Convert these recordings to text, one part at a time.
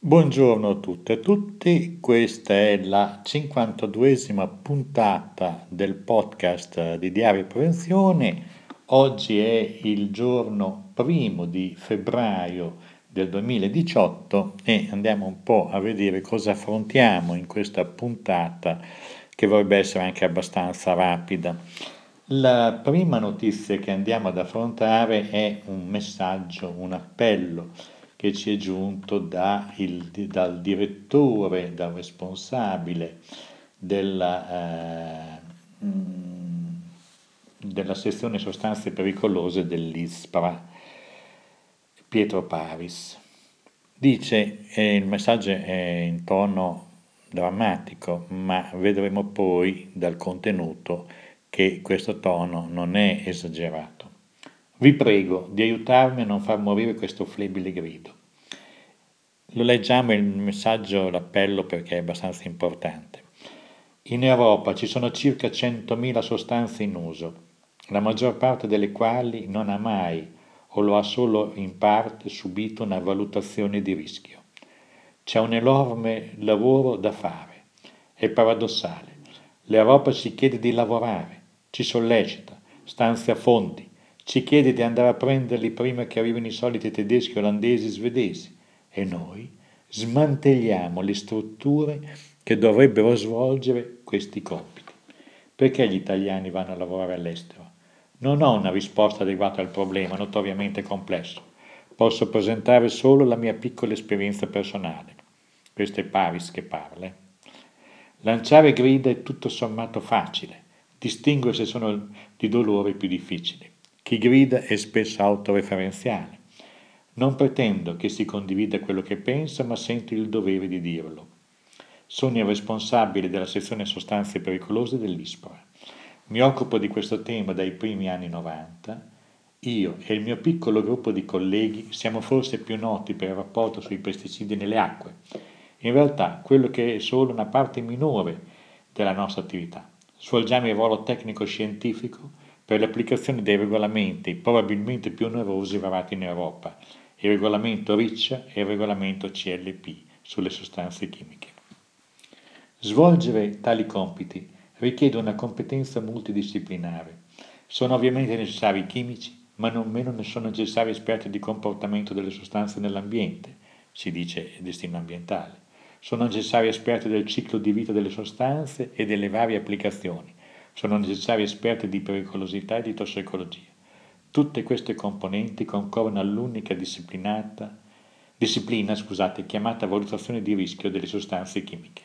Buongiorno a tutte e a tutti, questa è la 52esima puntata del podcast di Diario Prevenzione. Oggi è il giorno primo di febbraio del 2018 e andiamo un po' a vedere cosa affrontiamo in questa puntata che vorrebbe essere anche abbastanza rapida. La prima notizia che andiamo ad affrontare è un messaggio, un appello che ci è giunto da il, dal direttore, dal responsabile della, eh, mm, della sezione sostanze pericolose dell'ISPRA, Pietro Paris. Dice, eh, il messaggio è in tono drammatico, ma vedremo poi dal contenuto che questo tono non è esagerato. Vi prego di aiutarmi a non far morire questo flebile grido. Lo leggiamo il messaggio, l'appello perché è abbastanza importante. In Europa ci sono circa 100.000 sostanze in uso, la maggior parte delle quali non ha mai o lo ha solo in parte subito una valutazione di rischio. C'è un enorme lavoro da fare. È paradossale. L'Europa ci chiede di lavorare, ci sollecita, stanzia fondi, ci chiede di andare a prenderli prima che arrivino i soliti tedeschi, olandesi, svedesi e noi smantelliamo le strutture che dovrebbero svolgere questi compiti. Perché gli italiani vanno a lavorare all'estero? Non ho una risposta adeguata al problema, notoriamente complesso. Posso presentare solo la mia piccola esperienza personale. Questo è Paris che parla. Lanciare grida è tutto sommato facile, distinguersi sono di dolore più difficili. Chi grida è spesso autoreferenziale. Non pretendo che si condivida quello che pensa, ma sento il dovere di dirlo. Sono il responsabile della sezione sostanze pericolose dell'ISPRA. Mi occupo di questo tema dai primi anni 90. Io e il mio piccolo gruppo di colleghi siamo forse più noti per il rapporto sui pesticidi nelle acque. In realtà quello che è solo una parte minore della nostra attività. Svolgiamo il ruolo tecnico-scientifico per l'applicazione dei regolamenti probabilmente più onerosi varati in Europa, il regolamento RICH e il regolamento CLP sulle sostanze chimiche. Svolgere tali compiti richiede una competenza multidisciplinare. Sono ovviamente necessari chimici, ma non meno ne sono necessari esperti di comportamento delle sostanze nell'ambiente, si dice destino ambientale. Sono necessari esperti del ciclo di vita delle sostanze e delle varie applicazioni, sono necessari esperti di pericolosità e di tossicologia. Tutte queste componenti concorrono all'unica disciplina scusate, chiamata valutazione di rischio delle sostanze chimiche.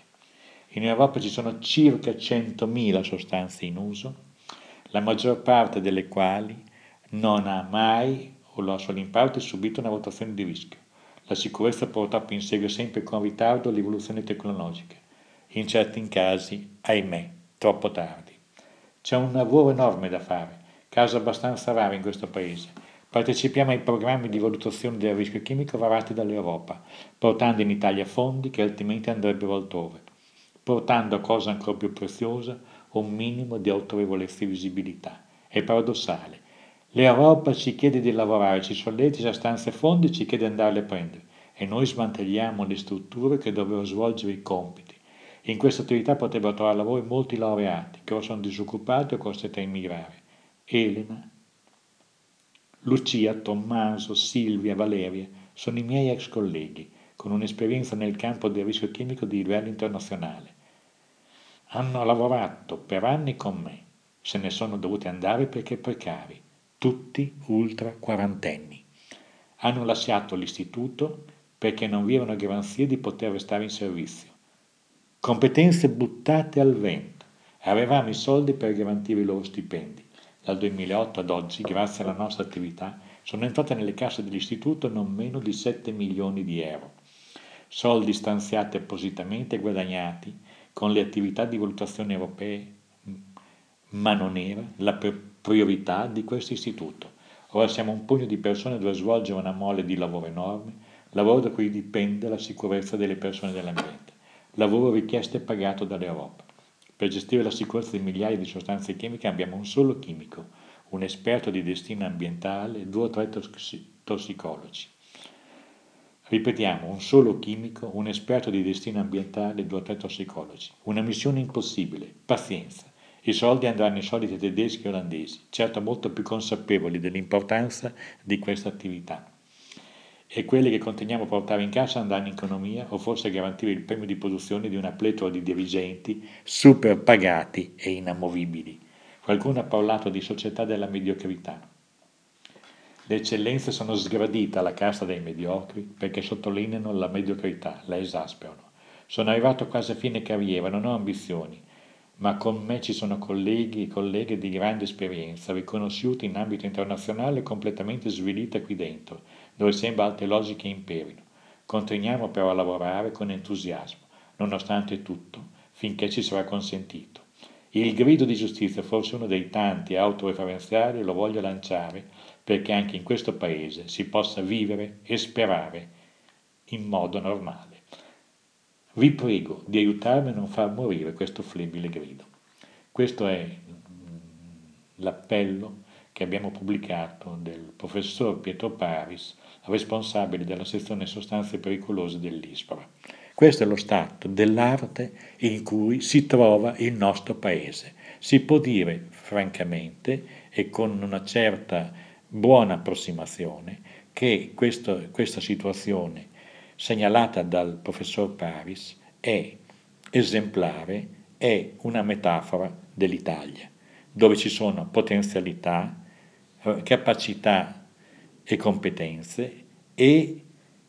In Europa ci sono circa 100.000 sostanze in uso, la maggior parte delle quali non ha mai o lo ha solo in parte subito una valutazione di rischio. La sicurezza purtroppo insegue sempre con ritardo l'evoluzione tecnologica, in certi casi, ahimè, troppo tardi. C'è un lavoro enorme da fare, caso abbastanza raro in questo Paese. Partecipiamo ai programmi di valutazione del rischio chimico varati dall'Europa, portando in Italia fondi che altrimenti andrebbero altrove, portando a cosa ancora più preziosa un minimo di autorevolezza e visibilità. È paradossale. L'Europa ci chiede di lavorare, ci sollecita, stanze fondi e ci chiede di andarle a prendere e noi smantelliamo le strutture che dovrebbero svolgere i compiti in questa attività potrebbero trovare lavoro molti laureati che ora sono disoccupati o costretti a immigrare. Elena, Lucia, Tommaso, Silvia, Valeria sono i miei ex colleghi con un'esperienza nel campo del rischio chimico di livello internazionale. Hanno lavorato per anni con me, se ne sono dovuti andare perché precari, tutti ultra quarantenni. Hanno lasciato l'istituto perché non vi erano garanzie di poter restare in servizio Competenze buttate al vento. Avevamo i soldi per garantire i loro stipendi. Dal 2008 ad oggi, grazie alla nostra attività, sono entrate nelle casse dell'istituto non meno di 7 milioni di euro. Soldi stanziati appositamente e guadagnati con le attività di valutazione europee, ma non era la priorità di questo istituto. Ora siamo un pugno di persone dove svolgere una mole di lavoro enorme, lavoro da cui dipende la sicurezza delle persone e dell'ambiente lavoro richiesto e pagato dall'Europa. Per gestire la sicurezza di migliaia di sostanze chimiche abbiamo un solo chimico, un esperto di destino ambientale e due o tre tossicologi. Ripetiamo, un solo chimico, un esperto di destino ambientale e due o tre tossicologi. Una missione impossibile, pazienza. I soldi andranno ai soliti tedeschi e olandesi, certo molto più consapevoli dell'importanza di questa attività. E quelli che continuiamo a portare in cassa andranno in economia o forse garantire il premio di produzione di una pletora di dirigenti super pagati e inamovibili. Qualcuno ha parlato di società della mediocrità. Le eccellenze sono sgradite alla casta dei mediocri perché sottolineano la mediocrità, la esasperano. Sono arrivato quasi a fine carriera, non ho ambizioni, ma con me ci sono colleghi e colleghe di grande esperienza, riconosciuti in ambito internazionale e completamente svilite qui dentro, dove sembra alte logiche imperino. Continuiamo però a lavorare con entusiasmo, nonostante tutto, finché ci sarà consentito. Il grido di giustizia, forse uno dei tanti autoreferenziali, lo voglio lanciare perché anche in questo paese si possa vivere e sperare in modo normale. Vi prego di aiutarmi a non far morire questo flebile grido. Questo è mm, l'appello che abbiamo pubblicato del professor Pietro Paris, responsabile della sezione sostanze pericolose dell'ISPRA. Questo è lo stato dell'arte in cui si trova il nostro paese. Si può dire francamente e con una certa buona approssimazione che questo, questa situazione segnalata dal professor Paris è esemplare, è una metafora dell'Italia, dove ci sono potenzialità, eh, capacità e competenze e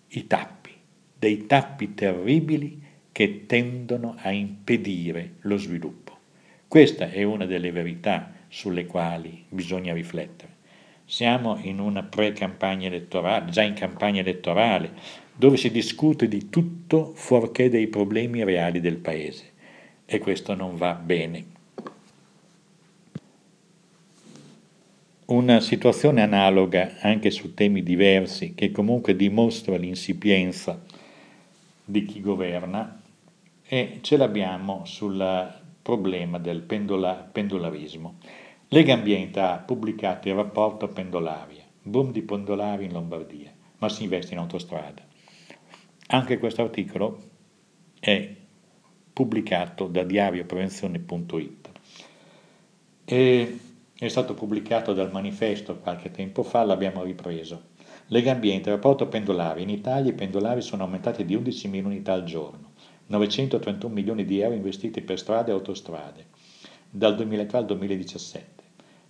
i tappi, dei tappi terribili che tendono a impedire lo sviluppo. Questa è una delle verità sulle quali bisogna riflettere. Siamo in una pre-campagna elettorale, già in campagna elettorale, dove si discute di tutto fuorché dei problemi reali del Paese e questo non va bene. Una situazione analoga anche su temi diversi che comunque dimostra l'insipienza di chi governa e ce l'abbiamo sul problema del pendola, pendolarismo. Lega Ambiente ha pubblicato il rapporto Pendolaria, boom di pendolari in Lombardia, ma si investe in autostrada. Anche questo articolo è pubblicato da diarioprevenzione.it e è stato pubblicato dal manifesto qualche tempo fa, l'abbiamo ripreso. Lega Ambiente, rapporto pendolari. In Italia i pendolari sono aumentati di 11.000 unità al giorno, 931 milioni di euro investiti per strade e autostrade, dal 2003 al 2017.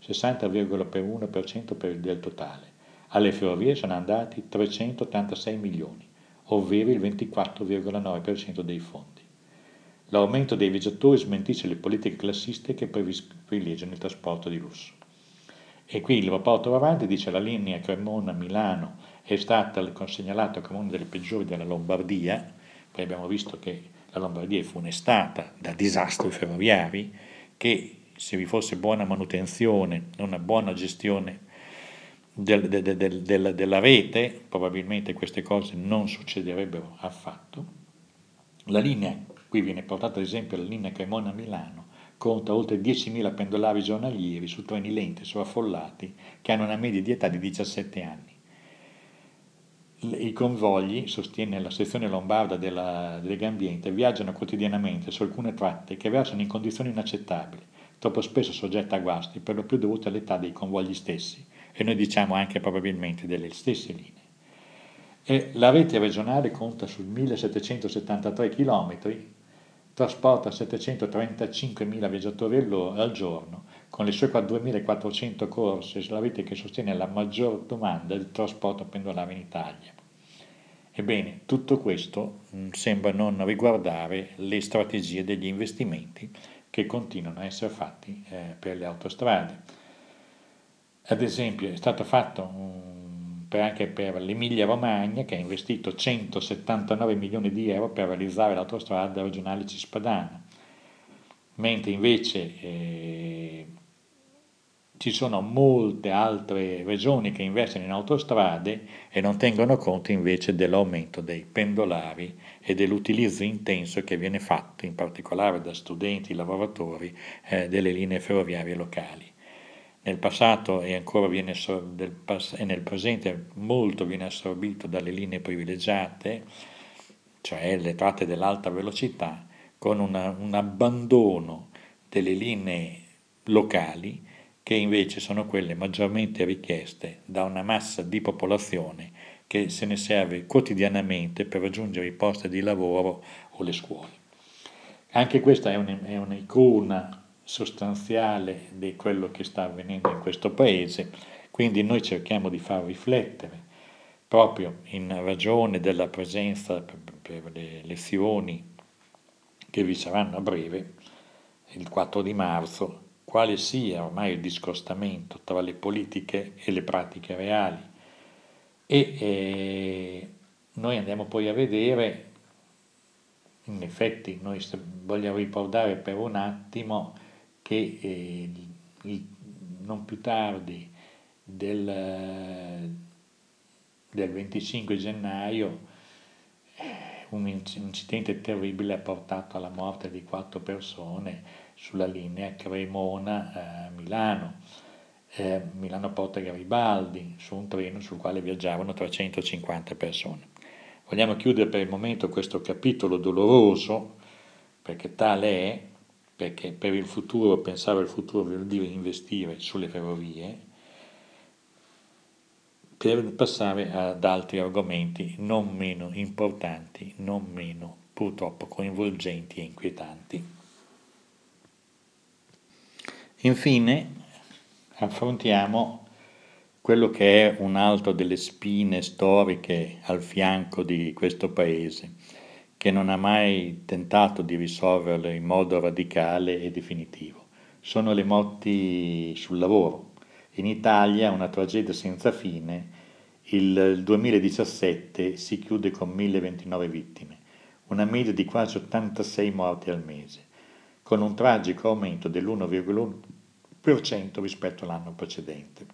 60,1% per del totale. Alle ferrovie sono andati 386 milioni, ovvero il 24,9% dei fondi. L'aumento dei viaggiatori smentisce le politiche classiste che privilegiano il trasporto di lusso. E qui il rapporto va avanti, dice la linea Cremona-Milano è stata segnalata come una delle peggiori della Lombardia, poi abbiamo visto che la Lombardia è funestata da disastri ferroviari che se vi fosse buona manutenzione, una buona gestione del, del, del, della rete, probabilmente queste cose non succederebbero affatto. La linea, qui viene portata ad esempio la linea Cremona-Milano, conta oltre 10.000 pendolari giornalieri su treni lenti sovraffollati che hanno una media di età di 17 anni. I convogli, sostiene la sezione lombarda della, Lega Ambiente, viaggiano quotidianamente su alcune tratte che versano in condizioni inaccettabili, troppo spesso soggetta a guasti, per lo più dovuti all'età dei convogli stessi, e noi diciamo anche probabilmente delle stesse linee. E la rete regionale conta su 1773 km, trasporta 735.000 viaggiatori al giorno, con le sue 2.400 corse, la rete che sostiene la maggior domanda di trasporto pendolare in Italia. Ebbene, tutto questo mh, sembra non riguardare le strategie degli investimenti che continuano a essere fatti eh, per le autostrade. Ad esempio è stato fatto per anche per l'Emilia Romagna che ha investito 179 milioni di euro per realizzare l'autostrada regionale Cispadana, mentre invece eh, ci sono molte altre regioni che investono in autostrade e non tengono conto invece dell'aumento dei pendolari e dell'utilizzo intenso che viene fatto in particolare da studenti lavoratori eh, delle linee ferroviarie locali. Nel passato e ancora viene e nel presente molto viene assorbito dalle linee privilegiate, cioè le tratte dell'alta velocità, con una, un abbandono delle linee locali che invece sono quelle maggiormente richieste da una massa di popolazione che se ne serve quotidianamente per raggiungere i posti di lavoro o le scuole. Anche questa è un'icona sostanziale di quello che sta avvenendo in questo paese, quindi noi cerchiamo di far riflettere proprio in ragione della presenza per, le lezioni che vi saranno a breve, il 4 di marzo, quale sia ormai il discostamento tra le politiche e le pratiche reali. E eh, noi andiamo poi a vedere, in effetti noi vogliamo ricordare per un attimo che eh, il, non più tardi del, del 25 gennaio eh, un incidente terribile ha portato alla morte di quattro persone sulla linea Cremona-Milano, eh, Milano-Porta Garibaldi, su un treno sul quale viaggiavano 350 persone. Vogliamo chiudere per il momento questo capitolo doloroso, perché tale è, perché per il futuro, pensare al futuro vuol dire investire sulle ferrovie, per passare ad altri argomenti non meno importanti, non meno purtroppo coinvolgenti e inquietanti. Infine affrontiamo quello che è un altro delle spine storiche al fianco di questo paese, che non ha mai tentato di risolverlo in modo radicale e definitivo. Sono le morti sul lavoro. In Italia una tragedia senza fine, il 2017 si chiude con 1029 vittime, una media di quasi 86 morti al mese con un tragico aumento dell'1,1% rispetto all'anno precedente.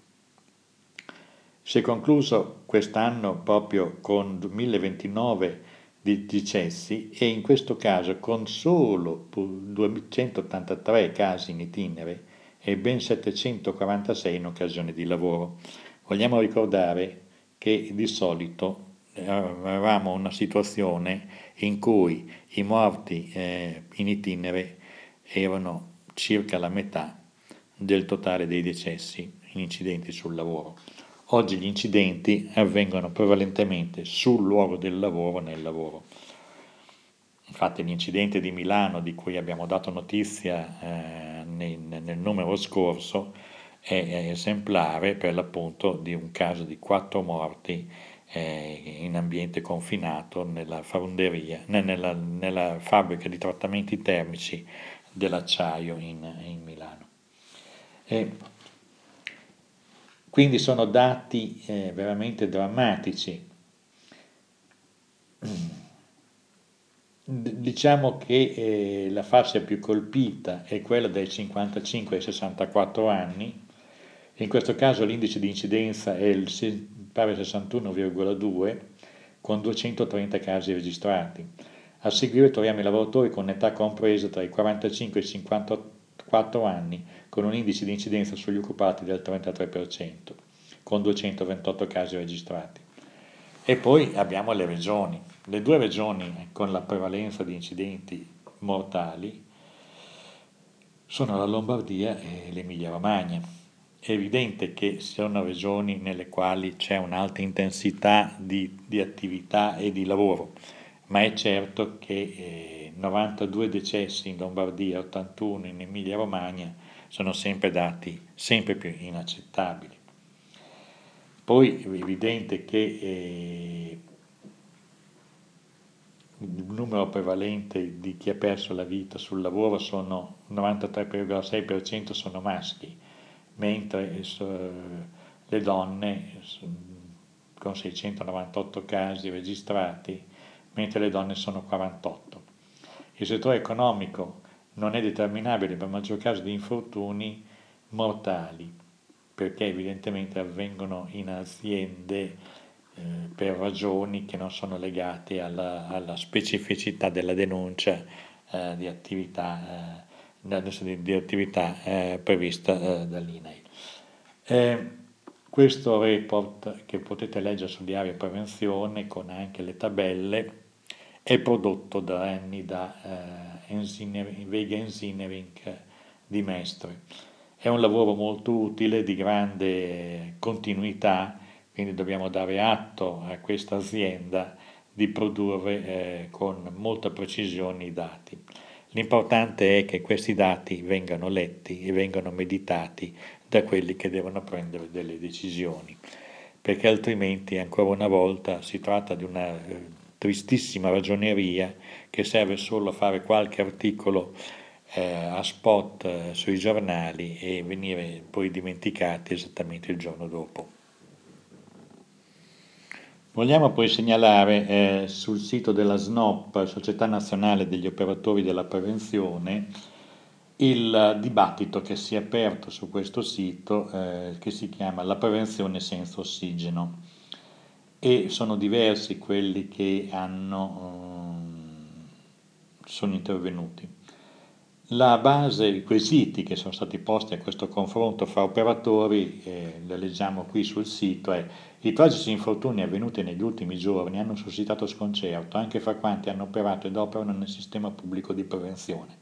Si è concluso quest'anno proprio con 1029 di decessi e in questo caso con solo 283 casi in itinere e ben 746 in occasione di lavoro. Vogliamo ricordare che di solito avevamo una situazione in cui i morti eh, in itinere erano circa la metà del totale dei decessi in incidenti sul lavoro. Oggi gli incidenti avvengono prevalentemente sul luogo del lavoro nel lavoro. Infatti l'incidente di Milano di cui abbiamo dato notizia eh, nel, nel, numero scorso è, è, esemplare per l'appunto di un caso di quattro morti eh, in ambiente confinato nella, nella, nella fabbrica di trattamenti termici dell'acciaio in, in Milano. E quindi sono dati eh, veramente drammatici. Diciamo che eh, la fascia più colpita è quella dai 55 ai 64 anni, in questo caso l'indice di incidenza è il pari 61,2 con 230 casi registrati a seguire troviamo i lavoratori con età compresa tra i 45 e i 54 anni, con un indice di incidenza sugli occupati del 33%, con 228 casi registrati. E poi abbiamo le regioni. Le due regioni con la prevalenza di incidenti mortali sono la Lombardia e l'Emilia Romagna. È evidente che sono regioni nelle quali c'è un'alta intensità di, di attività e di lavoro ma è certo che eh, 92 decessi in Lombardia, 81 in Emilia Romagna sono sempre dati sempre più inaccettabili. Poi è evidente che eh, il numero prevalente di chi ha perso la vita sul lavoro sono 93,6% sono maschi, mentre eh, le donne con 698 casi registrati mentre le donne sono 48. Il settore economico non è determinabile per maggior caso di infortuni mortali, perché evidentemente avvengono in aziende eh, per ragioni che non sono legate alla, alla specificità della denuncia eh, di attività, eh, di, di attività eh, prevista eh, dall'INAI. Eh, questo report che potete leggere su Diario Prevenzione con anche le tabelle è prodotto da anni da eh, Engineering, Vega Engineering di Mestre. È un lavoro molto utile, di grande continuità, quindi dobbiamo dare atto a questa azienda di produrre eh, con molta precisione i dati. L'importante è che questi dati vengano letti e vengano meditati da quelli che devono prendere delle decisioni, perché altrimenti ancora una volta si tratta di una eh, tristissima ragioneria che serve solo a fare qualche articolo eh, a spot eh, sui giornali e venire poi dimenticati esattamente il giorno dopo. Vogliamo poi segnalare eh, sul sito della SNOP, Società Nazionale degli Operatori della Prevenzione, il dibattito che si è aperto su questo sito eh, che si chiama La prevenzione senza ossigeno e sono diversi quelli che hanno, um, sono intervenuti. La base, i quesiti che sono stati posti a questo confronto fra operatori, eh, lo leggiamo qui sul sito, è i tragici infortuni avvenuti negli ultimi giorni hanno suscitato sconcerto anche fra quanti hanno operato ed operano nel sistema pubblico di prevenzione.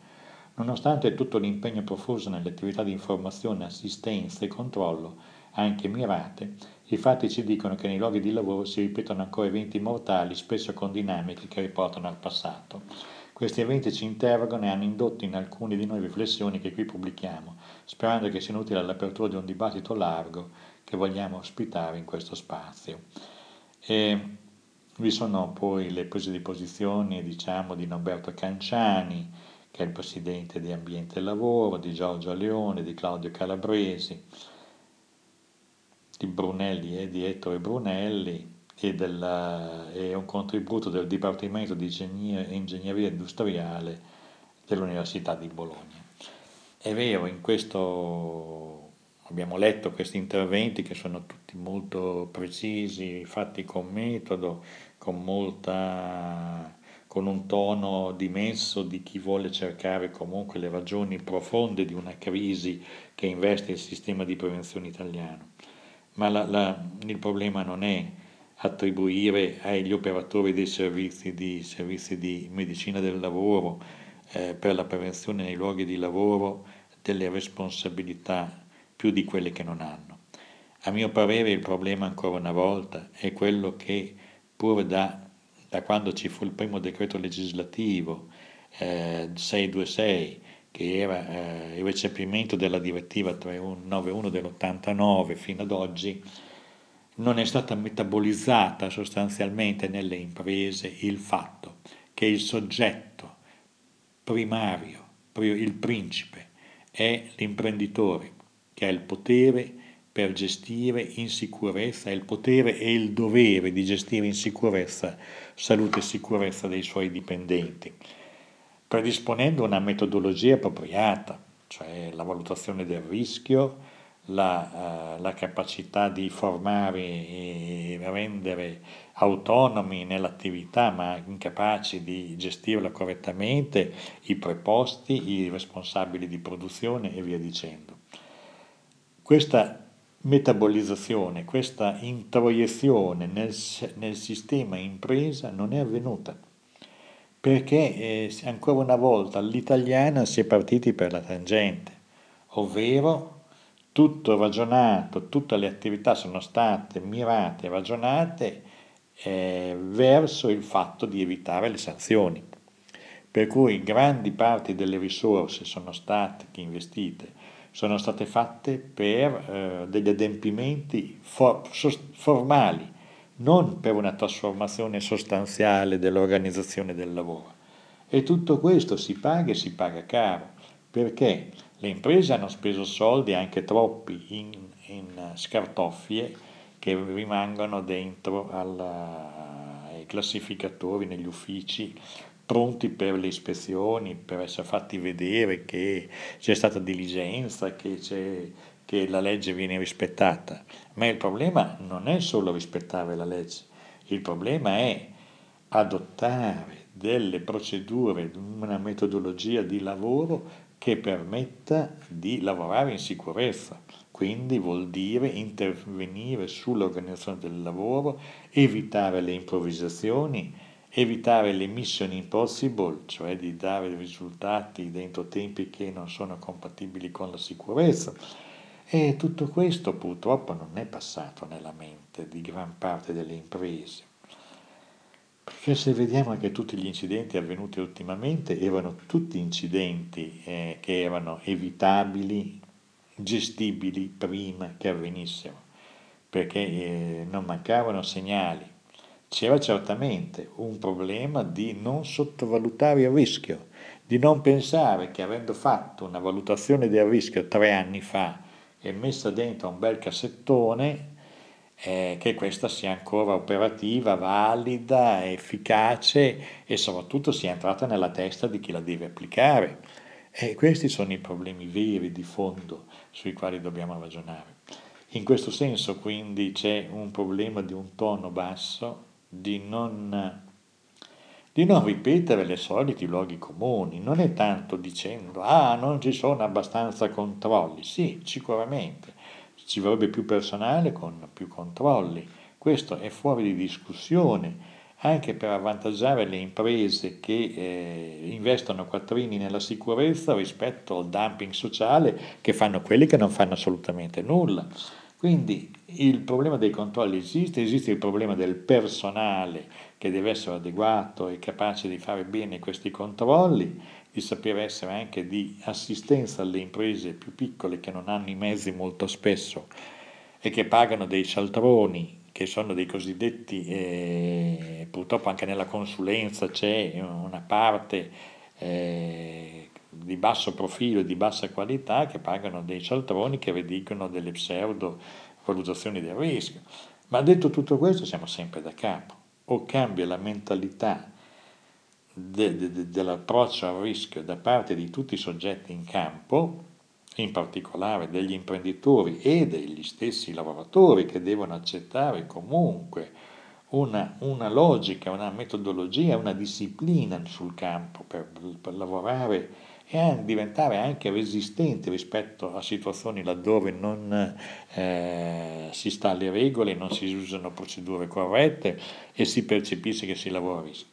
Nonostante tutto l'impegno profuso nelle attività di informazione, assistenza e controllo, anche mirate, i fatti ci dicono che nei luoghi di lavoro si ripetono ancora eventi mortali, spesso con dinamiche che riportano al passato. Questi eventi ci interrogano e hanno indotto in alcuni di noi riflessioni che qui pubblichiamo, sperando che siano utili all'apertura di un dibattito largo che vogliamo ospitare in questo spazio. E vi sono poi le prese di posizione diciamo, di Norberto Canciani, che è il presidente di Ambiente e Lavoro, di Giorgio Leone, di Claudio Calabresi, di Brunelli e di Ettore Brunelli, e, della, e un contributo del Dipartimento di Ingegneria Industriale dell'Università di Bologna. È vero, in questo abbiamo letto questi interventi che sono tutti molto precisi, fatti con metodo, con, molta, con un tono dimesso di chi vuole cercare comunque le ragioni profonde di una crisi che investe il sistema di prevenzione italiano. Ma la, la, il problema non è attribuire agli operatori dei servizi di, servizi di medicina del lavoro eh, per la prevenzione nei luoghi di lavoro delle responsabilità più di quelle che non hanno. A mio parere il problema ancora una volta è quello che pur da, da quando ci fu il primo decreto legislativo eh, 626 che era eh, il recepimento della direttiva 391 dell'89 fino ad oggi, non è stata metabolizzata sostanzialmente nelle imprese il fatto che il soggetto primario, il principe, è l'imprenditore che ha il potere per gestire in sicurezza, il potere e il dovere di gestire in sicurezza salute e sicurezza dei suoi dipendenti, predisponendo una metodologia appropriata, cioè la valutazione del rischio, la, uh, la, capacità di formare e rendere autonomi nell'attività ma incapaci di gestirla correttamente i preposti, i responsabili di produzione e via dicendo. Questa metabolizzazione, questa introiezione nel, nel sistema impresa non è avvenuta perché eh, ancora una volta all'italiana si è partiti per la tangente, ovvero tutto ragionato, tutte le attività sono state mirate ragionate eh, verso il fatto di evitare le sanzioni. Per cui grandi parti delle risorse sono state investite, sono state fatte per eh, degli adempimenti for, formali, non per una trasformazione sostanziale dell'organizzazione del lavoro. E tutto questo si paga e si paga caro, perché? Le imprese hanno speso soldi, anche troppi, in, in scartoffie che rimangono dentro alla, ai classificatori negli uffici pronti per le ispezioni, per essere fatti vedere che c'è stata diligenza, che, che la legge viene rispettata. Ma il problema non è solo rispettare la legge, il problema è adottare delle procedure, una metodologia di lavoro che permetta di lavorare in sicurezza. quindi vuol dire intervenire sull'organizzazione del lavoro, evitare le improvvisazioni, evitare le mission impossible, cioè di dare risultati dentro tempi che non sono compatibili con la sicurezza. E tutto questo purtroppo non è passato nella mente di gran parte delle imprese. Perché se vediamo che tutti gli incidenti avvenuti ultimamente erano tutti incidenti eh, che erano evitabili, gestibili prima che avvenissero, perché eh, non mancavano segnali, c'era certamente un problema di non sottovalutare il rischio, di non pensare che avendo fatto una valutazione del rischio tre anni fa e messa dentro un bel cassettone, eh, che questa sia ancora operativa, valida, efficace e soprattutto sia entrata nella testa di chi la deve applicare. E questi sono i problemi veri di fondo sui quali dobbiamo ragionare. In questo senso quindi c'è un problema di un tono basso, di non, di non ripetere le soliti luoghi comuni, non è tanto dicendo ah non ci sono abbastanza controlli, sì sicuramente. Ci vorrebbe più personale con più controlli, questo è fuori di discussione anche per avvantaggiare le imprese che eh, investono quattrini nella sicurezza rispetto al dumping sociale che fanno quelli che non fanno assolutamente nulla. Quindi il problema dei controlli esiste, esiste il problema del personale che deve essere adeguato e capace di fare bene questi controlli, di sapere essere anche di assistenza alle imprese più piccole che non hanno i mezzi molto spesso e che pagano dei cialtroni che sono dei cosiddetti, eh, purtroppo anche nella consulenza c'è una parte eh, di basso profilo e di bassa qualità che pagano dei cialtroni che redicono delle pseudo valutazioni del rischio. Ma detto tutto questo siamo sempre da capo. O cambia la mentalità de, de, de, dell'approccio al rischio da parte di tutti i soggetti in campo, in particolare degli imprenditori e degli stessi lavoratori che devono accettare comunque una, una logica, una metodologia, una disciplina sul campo per, per lavorare e diventare anche resistenti rispetto a situazioni laddove non eh, si sta alle regole, non si usano procedure corrette e si percepisce che si lavora a rischio.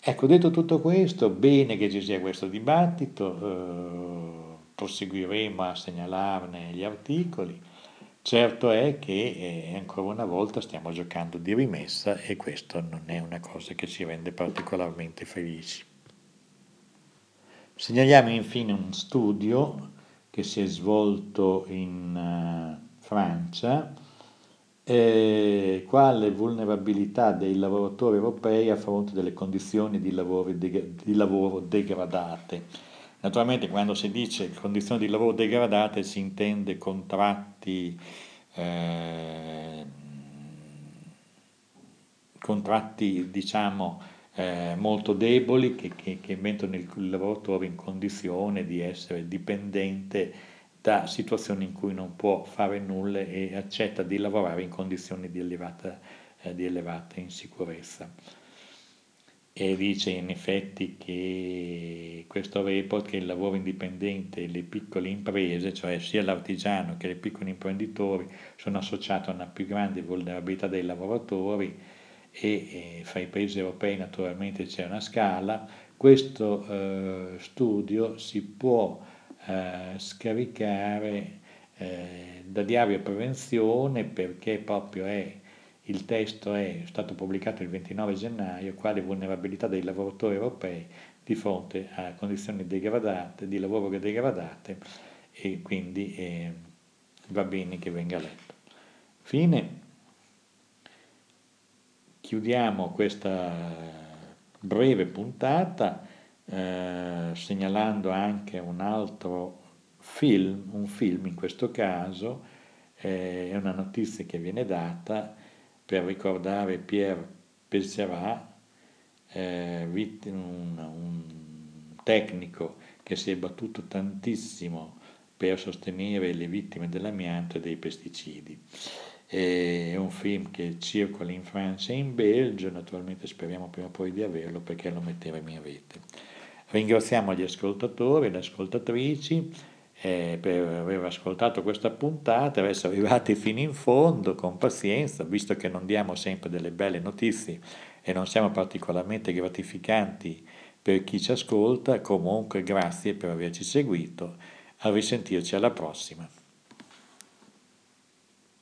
Ecco, detto tutto questo, bene che ci sia questo dibattito, eh, proseguiremo a segnalarne gli articoli. Certo è che eh, ancora una volta stiamo giocando di rimessa e questo non è una cosa che ci rende particolarmente felici. Segnaliamo infine un studio che si è svolto in uh, Francia, eh, quale vulnerabilità dei lavoratori europei a fronte delle condizioni di lavoro, de- di lavoro degradate. Naturalmente quando si dice condizioni di lavoro degradate si intende contratti, eh, contratti diciamo, eh, molto deboli che, che, che, mettono il, lavoratore in condizione di essere dipendente da situazioni in cui non può fare nulla e accetta di lavorare in condizioni di elevata, eh, di elevata insicurezza. E dice in effetti che questo report che il lavoro indipendente e le piccole imprese, cioè sia l'artigiano che i piccoli imprenditori, sono associati a una più grande vulnerabilità dei lavoratori e fra i paesi europei naturalmente c'è una scala, questo eh, studio si può eh, scaricare eh, da Diario Prevenzione perché proprio è, il testo è stato pubblicato il 29 gennaio, quale vulnerabilità dei lavoratori europei di fronte a condizioni degradate, di lavoro degradate e quindi eh, va bene che venga letto. Fine chiudiamo questa breve puntata eh, segnalando anche un altro film, un film in questo caso, eh, una notizia che viene data per ricordare Pierre Pesserat, eh, un, un tecnico che si è battuto tantissimo per sostenere le vittime dell'amianto e dei pesticidi. È un film che circola in Francia e in Belgio, naturalmente speriamo prima o poi di averlo perché lo metteremo in rete. Ringraziamo gli ascoltatori e le ascoltatrici eh, per aver ascoltato questa puntata, per essere arrivati fino in fondo con pazienza, visto che non diamo sempre delle belle notizie e non siamo particolarmente gratificanti per chi ci ascolta, comunque grazie per averci seguito, a risentirci alla prossima.